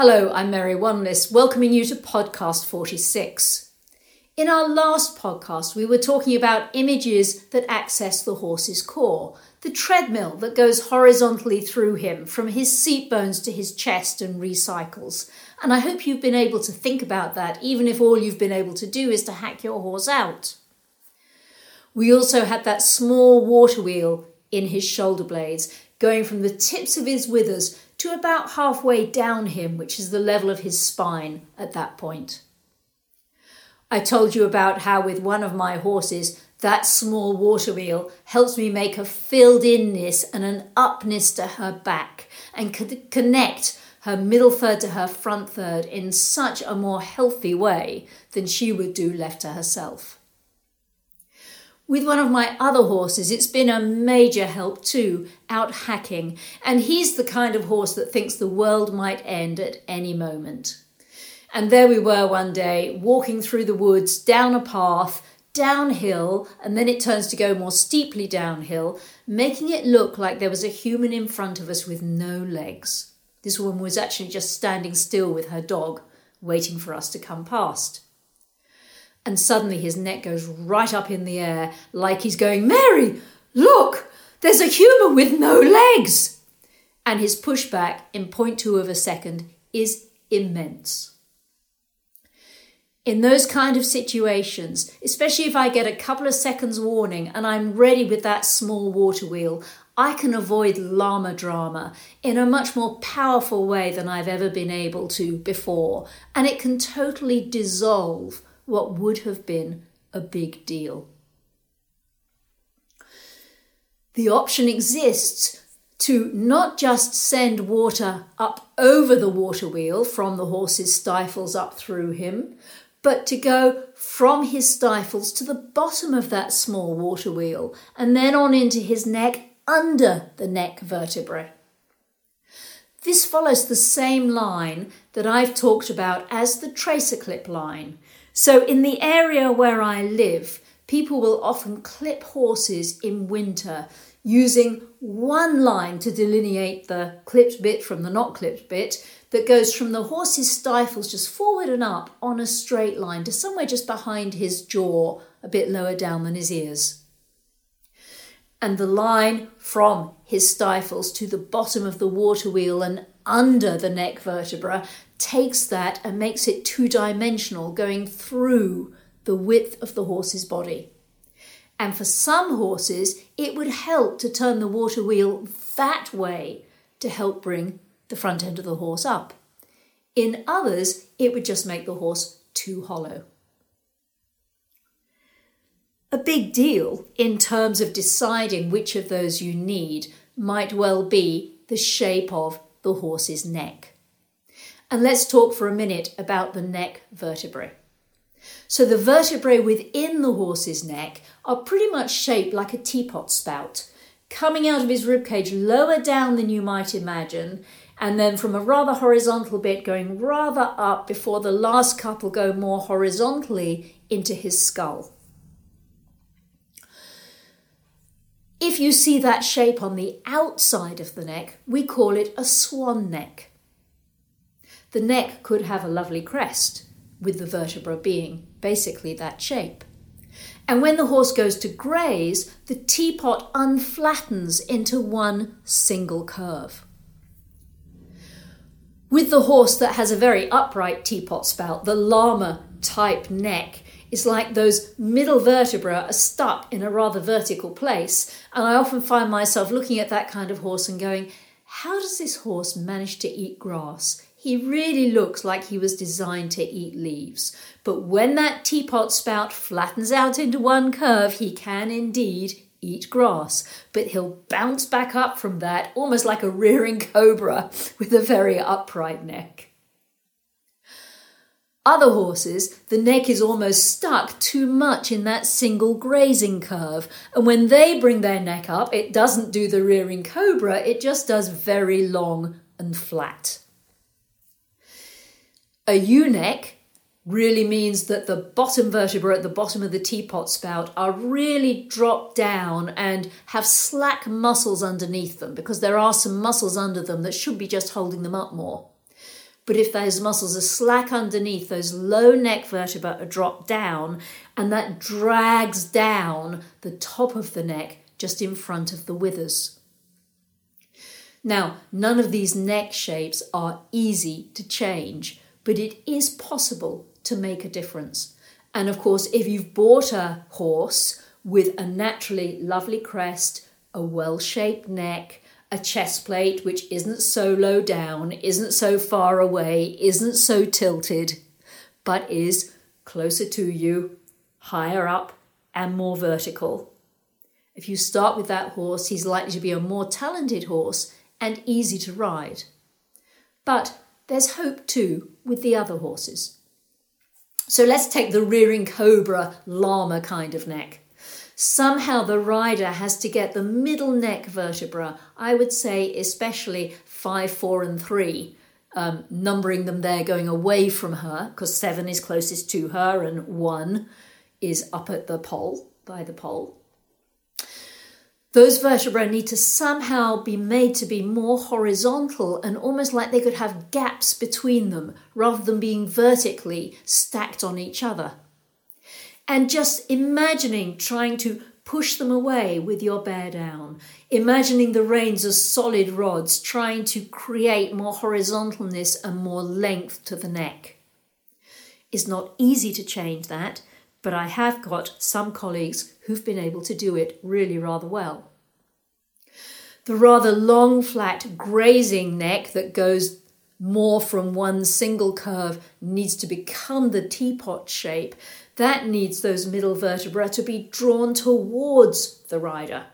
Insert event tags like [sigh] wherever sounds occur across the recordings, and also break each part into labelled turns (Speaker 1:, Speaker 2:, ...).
Speaker 1: Hello, I'm Mary Wanless, welcoming you to podcast 46. In our last podcast, we were talking about images that access the horse's core, the treadmill that goes horizontally through him from his seat bones to his chest and recycles. And I hope you've been able to think about that, even if all you've been able to do is to hack your horse out. We also had that small water wheel in his shoulder blades, going from the tips of his withers to about halfway down him, which is the level of his spine at that point. I told you about how, with one of my horses, that small water wheel helps me make a filled inness and an upness to her back and could connect her middle third to her front third in such a more healthy way than she would do left to herself. With one of my other horses, it's been a major help too, out hacking, and he's the kind of horse that thinks the world might end at any moment. And there we were one day, walking through the woods, down a path, downhill, and then it turns to go more steeply downhill, making it look like there was a human in front of us with no legs. This woman was actually just standing still with her dog, waiting for us to come past and suddenly his neck goes right up in the air like he's going, Mary, look, there's a human with no legs. And his pushback in 0.2 of a second is immense. In those kind of situations, especially if I get a couple of seconds warning and I'm ready with that small water wheel, I can avoid llama drama in a much more powerful way than I've ever been able to before, and it can totally dissolve what would have been a big deal. The option exists to not just send water up over the water wheel from the horse's stifles up through him, but to go from his stifles to the bottom of that small water wheel and then on into his neck under the neck vertebrae. This follows the same line that I've talked about as the tracer clip line, so, in the area where I live, people will often clip horses in winter using one line to delineate the clipped bit from the not clipped bit that goes from the horse's stifles just forward and up on a straight line to somewhere just behind his jaw, a bit lower down than his ears. And the line from his stifles to the bottom of the water wheel and under the neck vertebra takes that and makes it two dimensional, going through the width of the horse's body. And for some horses, it would help to turn the water wheel that way to help bring the front end of the horse up. In others, it would just make the horse too hollow. A big deal in terms of deciding which of those you need might well be the shape of the horse's neck. And let's talk for a minute about the neck vertebrae. So, the vertebrae within the horse's neck are pretty much shaped like a teapot spout, coming out of his ribcage lower down than you might imagine, and then from a rather horizontal bit going rather up before the last couple go more horizontally into his skull. If you see that shape on the outside of the neck, we call it a swan neck. The neck could have a lovely crest, with the vertebra being basically that shape. And when the horse goes to graze, the teapot unflattens into one single curve. With the horse that has a very upright teapot spout, the llama type neck is like those middle vertebrae are stuck in a rather vertical place. And I often find myself looking at that kind of horse and going, how does this horse manage to eat grass? He really looks like he was designed to eat leaves. But when that teapot spout flattens out into one curve, he can indeed eat grass. But he'll bounce back up from that almost like a rearing cobra [laughs] with a very upright neck. Other horses, the neck is almost stuck too much in that single grazing curve, and when they bring their neck up, it doesn't do the rearing cobra, it just does very long and flat. A U neck really means that the bottom vertebra at the bottom of the teapot spout are really dropped down and have slack muscles underneath them because there are some muscles under them that should be just holding them up more. But if those muscles are slack underneath, those low neck vertebrae are dropped down, and that drags down the top of the neck just in front of the withers. Now, none of these neck shapes are easy to change, but it is possible to make a difference. And of course, if you've bought a horse with a naturally lovely crest, a well shaped neck, a chest plate which isn't so low down, isn't so far away, isn't so tilted, but is closer to you, higher up, and more vertical. If you start with that horse, he's likely to be a more talented horse and easy to ride. But there's hope too with the other horses. So let's take the rearing cobra llama kind of neck. Somehow the rider has to get the middle neck vertebra, I would say especially 5, 4, and 3, um, numbering them there going away from her, because 7 is closest to her and 1 is up at the pole, by the pole. Those vertebrae need to somehow be made to be more horizontal and almost like they could have gaps between them rather than being vertically stacked on each other and just imagining trying to push them away with your bear down, imagining the reins as solid rods, trying to create more horizontalness and more length to the neck. It's not easy to change that, but I have got some colleagues who've been able to do it really rather well. The rather long, flat, grazing neck that goes more from one single curve needs to become the teapot shape that needs those middle vertebrae to be drawn towards the rider.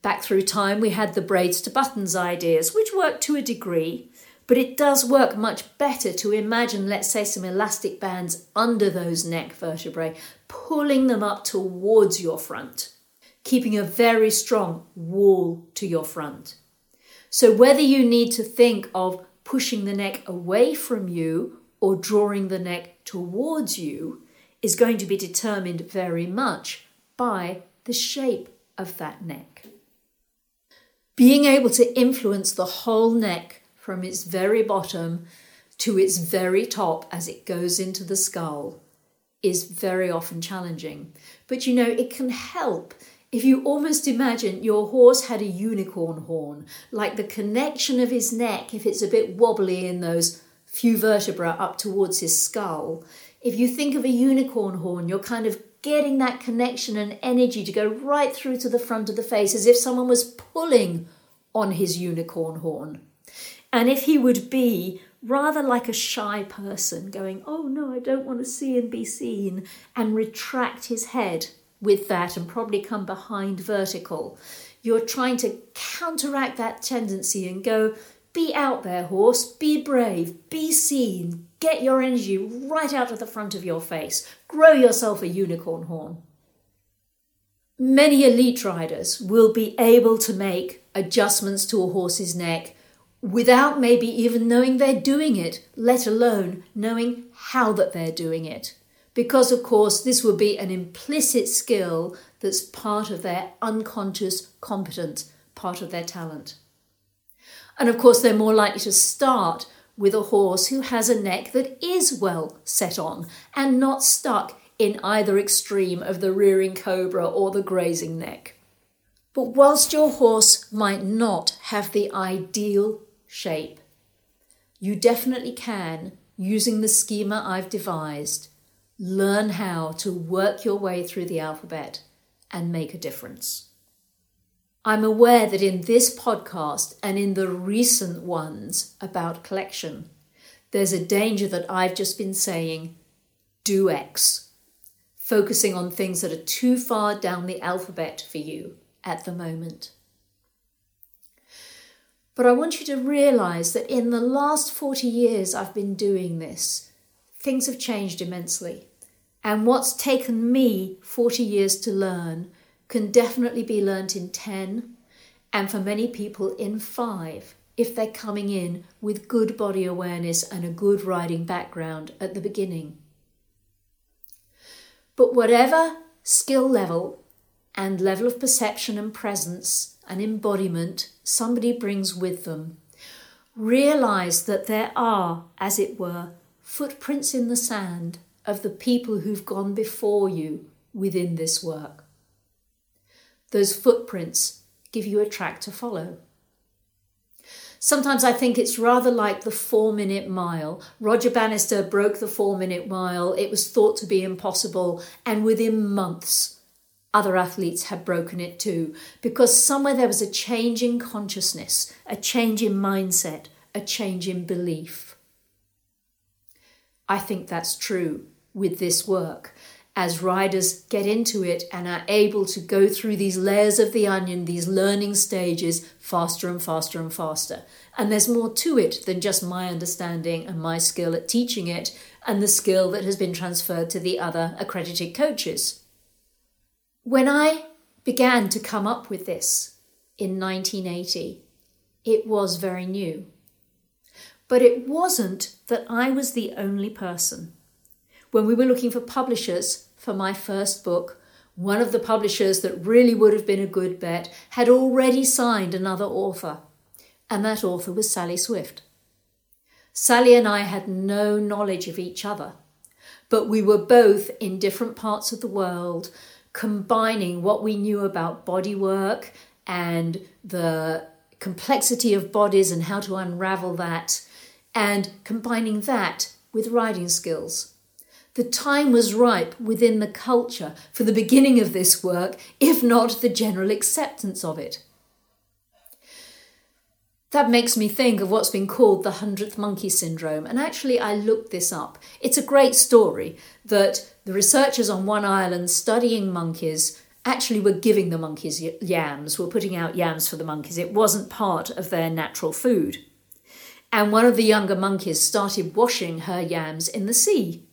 Speaker 1: Back through time, we had the braids to buttons ideas, which work to a degree, but it does work much better to imagine, let's say, some elastic bands under those neck vertebrae, pulling them up towards your front, keeping a very strong wall to your front. So, whether you need to think of pushing the neck away from you or drawing the neck towards you is going to be determined very much by the shape of that neck. Being able to influence the whole neck from its very bottom to its very top as it goes into the skull is very often challenging. But you know, it can help if you almost imagine your horse had a unicorn horn, like the connection of his neck, if it's a bit wobbly in those few vertebrae up towards his skull, if you think of a unicorn horn, you're kind of getting that connection and energy to go right through to the front of the face as if someone was pulling on his unicorn horn. And if he would be rather like a shy person going, Oh no, I don't want to see and be seen, and retract his head with that and probably come behind vertical, you're trying to counteract that tendency and go, be out there, horse. Be brave. Be seen. Get your energy right out of the front of your face. Grow yourself a unicorn horn. Many elite riders will be able to make adjustments to a horse's neck without maybe even knowing they're doing it, let alone knowing how that they're doing it. Because, of course, this will be an implicit skill that's part of their unconscious competence, part of their talent. And of course, they're more likely to start with a horse who has a neck that is well set on and not stuck in either extreme of the rearing cobra or the grazing neck. But whilst your horse might not have the ideal shape, you definitely can, using the schema I've devised, learn how to work your way through the alphabet and make a difference. I'm aware that in this podcast and in the recent ones about collection, there's a danger that I've just been saying do X, focusing on things that are too far down the alphabet for you at the moment. But I want you to realize that in the last 40 years I've been doing this, things have changed immensely. And what's taken me 40 years to learn can definitely be learnt in 10 and for many people in 5 if they're coming in with good body awareness and a good riding background at the beginning. But whatever skill level and level of perception and presence and embodiment somebody brings with them, realize that there are, as it were, footprints in the sand of the people who've gone before you within this work. Those footprints give you a track to follow. Sometimes I think it's rather like the four minute mile. Roger Bannister broke the four minute mile. It was thought to be impossible, and within months, other athletes had broken it too, because somewhere there was a change in consciousness, a change in mindset, a change in belief. I think that's true with this work as riders get into it and are able to go through these layers of the onion, these learning stages, faster and faster and faster. And there's more to it than just my understanding and my skill at teaching it and the skill that has been transferred to the other accredited coaches. When I began to come up with this in 1980, it was very new. But it wasn't that I was the only person when we were looking for publishers for my first book, one of the publishers that really would have been a good bet had already signed another author, and that author was Sally Swift. Sally and I had no knowledge of each other, but we were both in different parts of the world, combining what we knew about bodywork and the complexity of bodies and how to unravel that, and combining that with riding skills. The time was ripe within the culture for the beginning of this work, if not the general acceptance of it. That makes me think of what's been called the hundredth monkey syndrome, and actually, I looked this up. It's a great story that the researchers on one island studying monkeys actually were giving the monkeys yams, were putting out yams for the monkeys. It wasn't part of their natural food. And one of the younger monkeys started washing her yams in the sea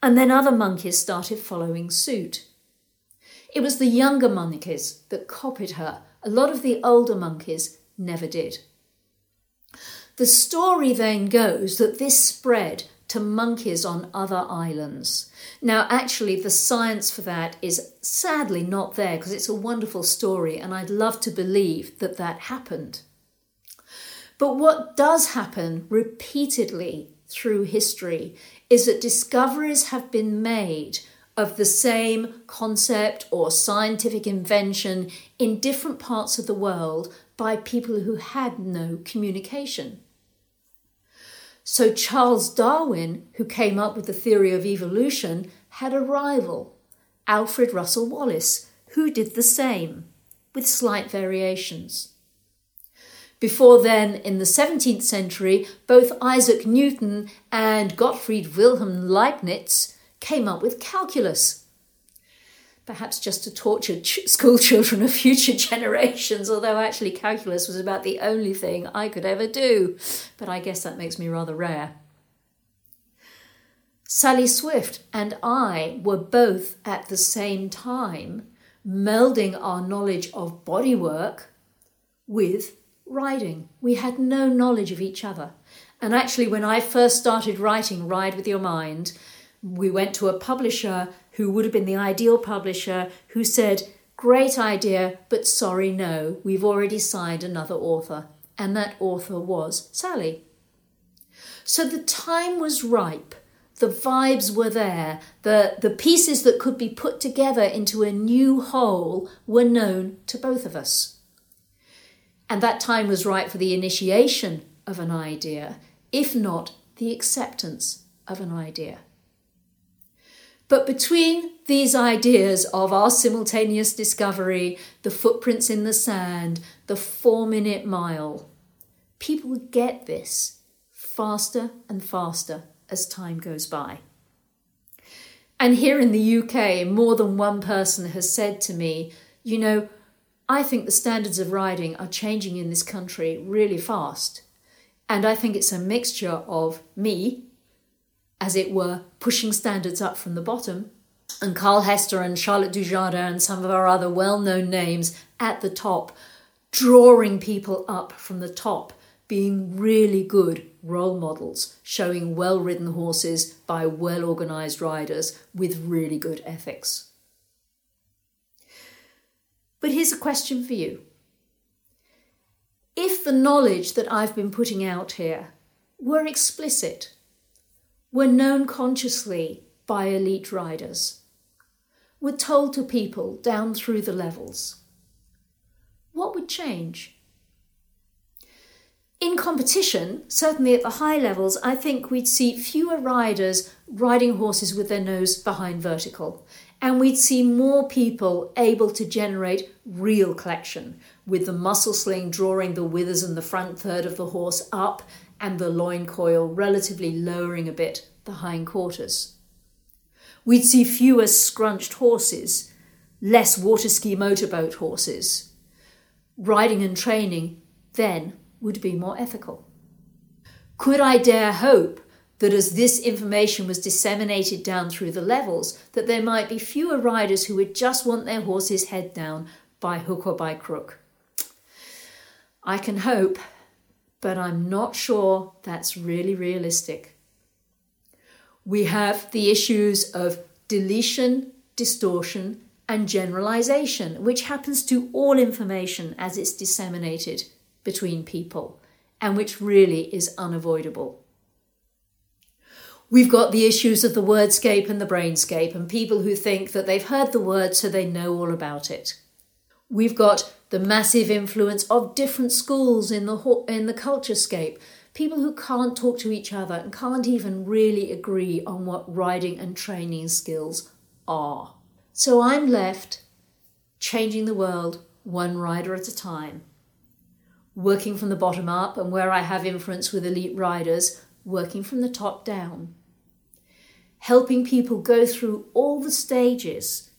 Speaker 1: and then other monkeys started following suit. It was the younger monkeys that copied her. A lot of the older monkeys never did. The story then goes that this spread to monkeys on other islands. Now, actually, the science for that is sadly not there because it's a wonderful story, and I'd love to believe that that happened. But what does happen repeatedly through history is that discoveries have been made of the same concept or scientific invention in different parts of the world by people who had no communication. So, Charles Darwin, who came up with the theory of evolution, had a rival, Alfred Russel Wallace, who did the same, with slight variations. Before then, in the 17th century, both Isaac Newton and Gottfried Wilhelm Leibniz came up with calculus. Perhaps just to torture ch- school children of future [laughs] generations, although actually calculus was about the only thing I could ever do. But I guess that makes me rather rare. Sally Swift and I were both at the same time melding our knowledge of bodywork with riding. We had no knowledge of each other. And actually, when I first started writing Ride with Your Mind, we went to a publisher who would have been the ideal publisher who said, Great idea, but sorry, no, we've already signed another author. And that author was Sally. So the time was ripe. The vibes were there. The, the pieces that could be put together into a new whole were known to both of us. And that time was right for the initiation of an idea, if not the acceptance of an idea. But between these ideas of our simultaneous discovery, the footprints in the sand, the four minute mile, people get this faster and faster as time goes by. And here in the UK, more than one person has said to me, you know, I think the standards of riding are changing in this country really fast. And I think it's a mixture of me, as it were, pushing standards up from the bottom, and Carl Hester and Charlotte Dujardin and some of our other well known names at the top, drawing people up from the top, being really good role models, showing well ridden horses by well organised riders with really good ethics. But here's a question for you If the knowledge that I've been putting out here were explicit, were known consciously by elite riders, were told to people down through the levels, what would change? In competition, certainly at the high levels, I think we'd see fewer riders riding horses with their nose behind vertical, and we'd see more people able to generate real collection, with the muscle sling drawing the withers and the front third of the horse up and the loin coil relatively lowering a bit the hind quarters. We'd see fewer scrunched horses, less water ski motorboat horses. Riding and training then would be more ethical. Could I dare hope that as this information was disseminated down through the levels, that there might be fewer riders who would just want their horse's head down by hook or by crook? I can hope, but I'm not sure that's really realistic. We have the issues of deletion, distortion, and generalization, which happens to all information as it's disseminated between people and which really is unavoidable. We've got the issues of the wordscape and the brainscape, and people who think that they've heard the word so they know all about it. We've got the massive influence of different schools in the in the culturescape, people who can't talk to each other and can't even really agree on what riding and training skills are. So I'm left changing the world one rider at a time working from the bottom up, and where I have influence with elite riders, working from the top down. Helping people go through all the stages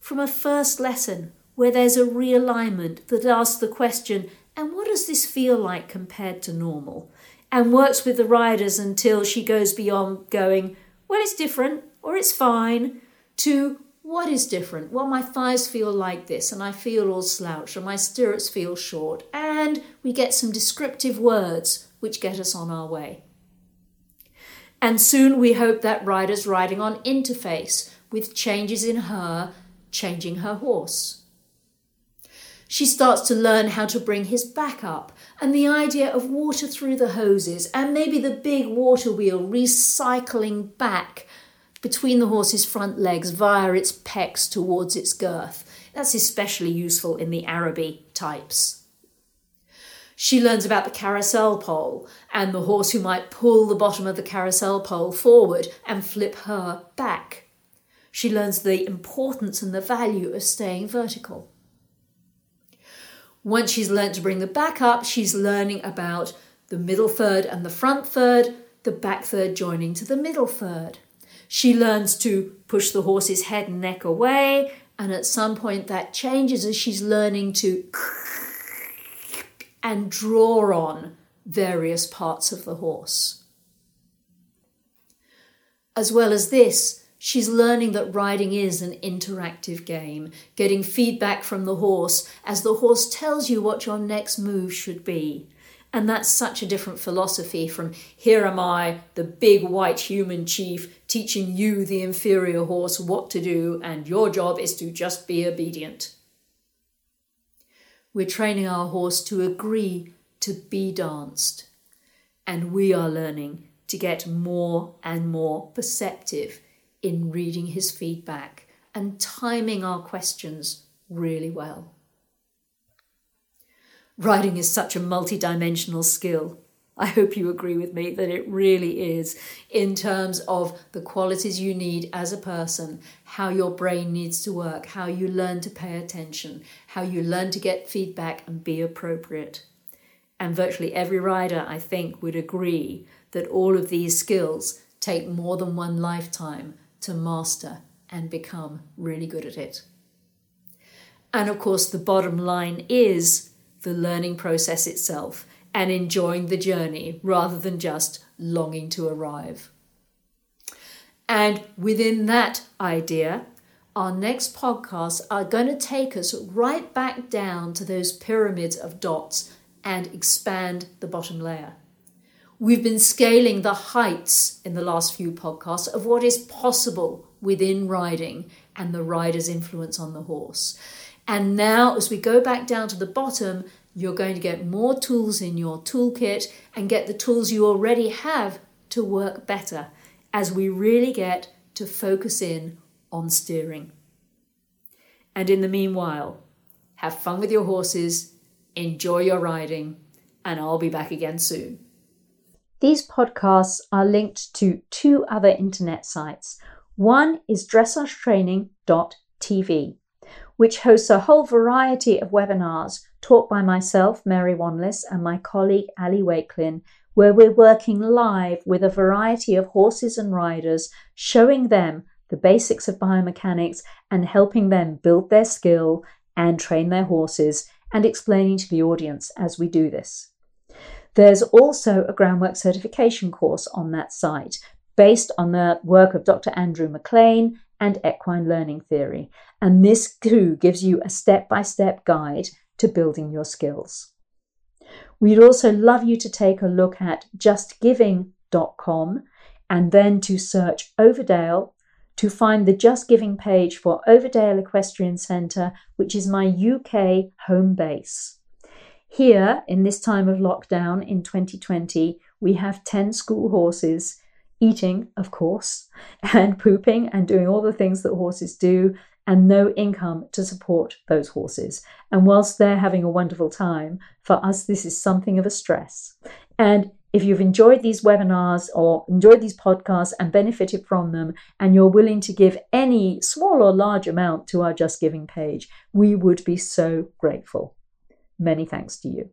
Speaker 1: from a first lesson where there's a realignment that asks the question, and what does this feel like compared to normal? And works with the riders until she goes beyond going, well, it's different or it's fine, to what is different? Well, my thighs feel like this, and I feel all slouched, and my stirrups feel short, and we get some descriptive words which get us on our way. And soon we hope that rider's riding on interface with changes in her, changing her horse. She starts to learn how to bring his back up, and the idea of water through the hoses, and maybe the big water wheel recycling back between the horse's front legs via its pecs towards its girth. That's especially useful in the Araby types. She learns about the carousel pole and the horse who might pull the bottom of the carousel pole forward and flip her back. She learns the importance and the value of staying vertical. Once she's learnt to bring the back up, she's learning about the middle third and the front third, the back third joining to the middle third. She learns to push the horse's head and neck away, and at some point that changes as she's learning to and draw on various parts of the horse. As well as this, she's learning that riding is an interactive game, getting feedback from the horse as the horse tells you what your next move should be. And that's such a different philosophy from here am I, the big white human chief, teaching you, the inferior horse, what to do, and your job is to just be obedient. We're training our horse to agree to be danced, and we are learning to get more and more perceptive in reading his feedback and timing our questions really well. Riding is such a multidimensional skill. I hope you agree with me that it really is in terms of the qualities you need as a person, how your brain needs to work, how you learn to pay attention, how you learn to get feedback and be appropriate. And virtually every rider, I think, would agree that all of these skills take more than one lifetime to master and become really good at it. And of course, the bottom line is the learning process itself and enjoying the journey rather than just longing to arrive. And within that idea, our next podcasts are going to take us right back down to those pyramids of dots and expand the bottom layer. We've been scaling the heights in the last few podcasts of what is possible within riding and the rider's influence on the horse. And now, as we go back down to the bottom, you're going to get more tools in your toolkit and get the tools you already have to work better as we really get to focus in on steering. And in the meanwhile, have fun with your horses, enjoy your riding, and I'll be back again soon. These podcasts are linked to two other internet sites. One is dressagetraining.tv, which hosts a whole variety of webinars taught by myself, Mary Wanless, and my colleague Ali Wakelin, where we're working live with a variety of horses and riders, showing them the basics of biomechanics and helping them build their skill and train their horses and explaining to the audience as we do this. There's also a groundwork certification course on that site based on the work of Dr. Andrew McLean and equine learning theory. And this too gives you a step by step guide to building your skills. We'd also love you to take a look at justgiving.com and then to search Overdale to find the Just Giving page for Overdale Equestrian Centre, which is my UK home base. Here, in this time of lockdown in 2020, we have 10 school horses eating, of course, [laughs] and pooping and doing all the things that horses do, and no income to support those horses. And whilst they're having a wonderful time, for us, this is something of a stress. And if you've enjoyed these webinars or enjoyed these podcasts and benefited from them, and you're willing to give any small or large amount to our Just Giving page, we would be so grateful. Many thanks to you.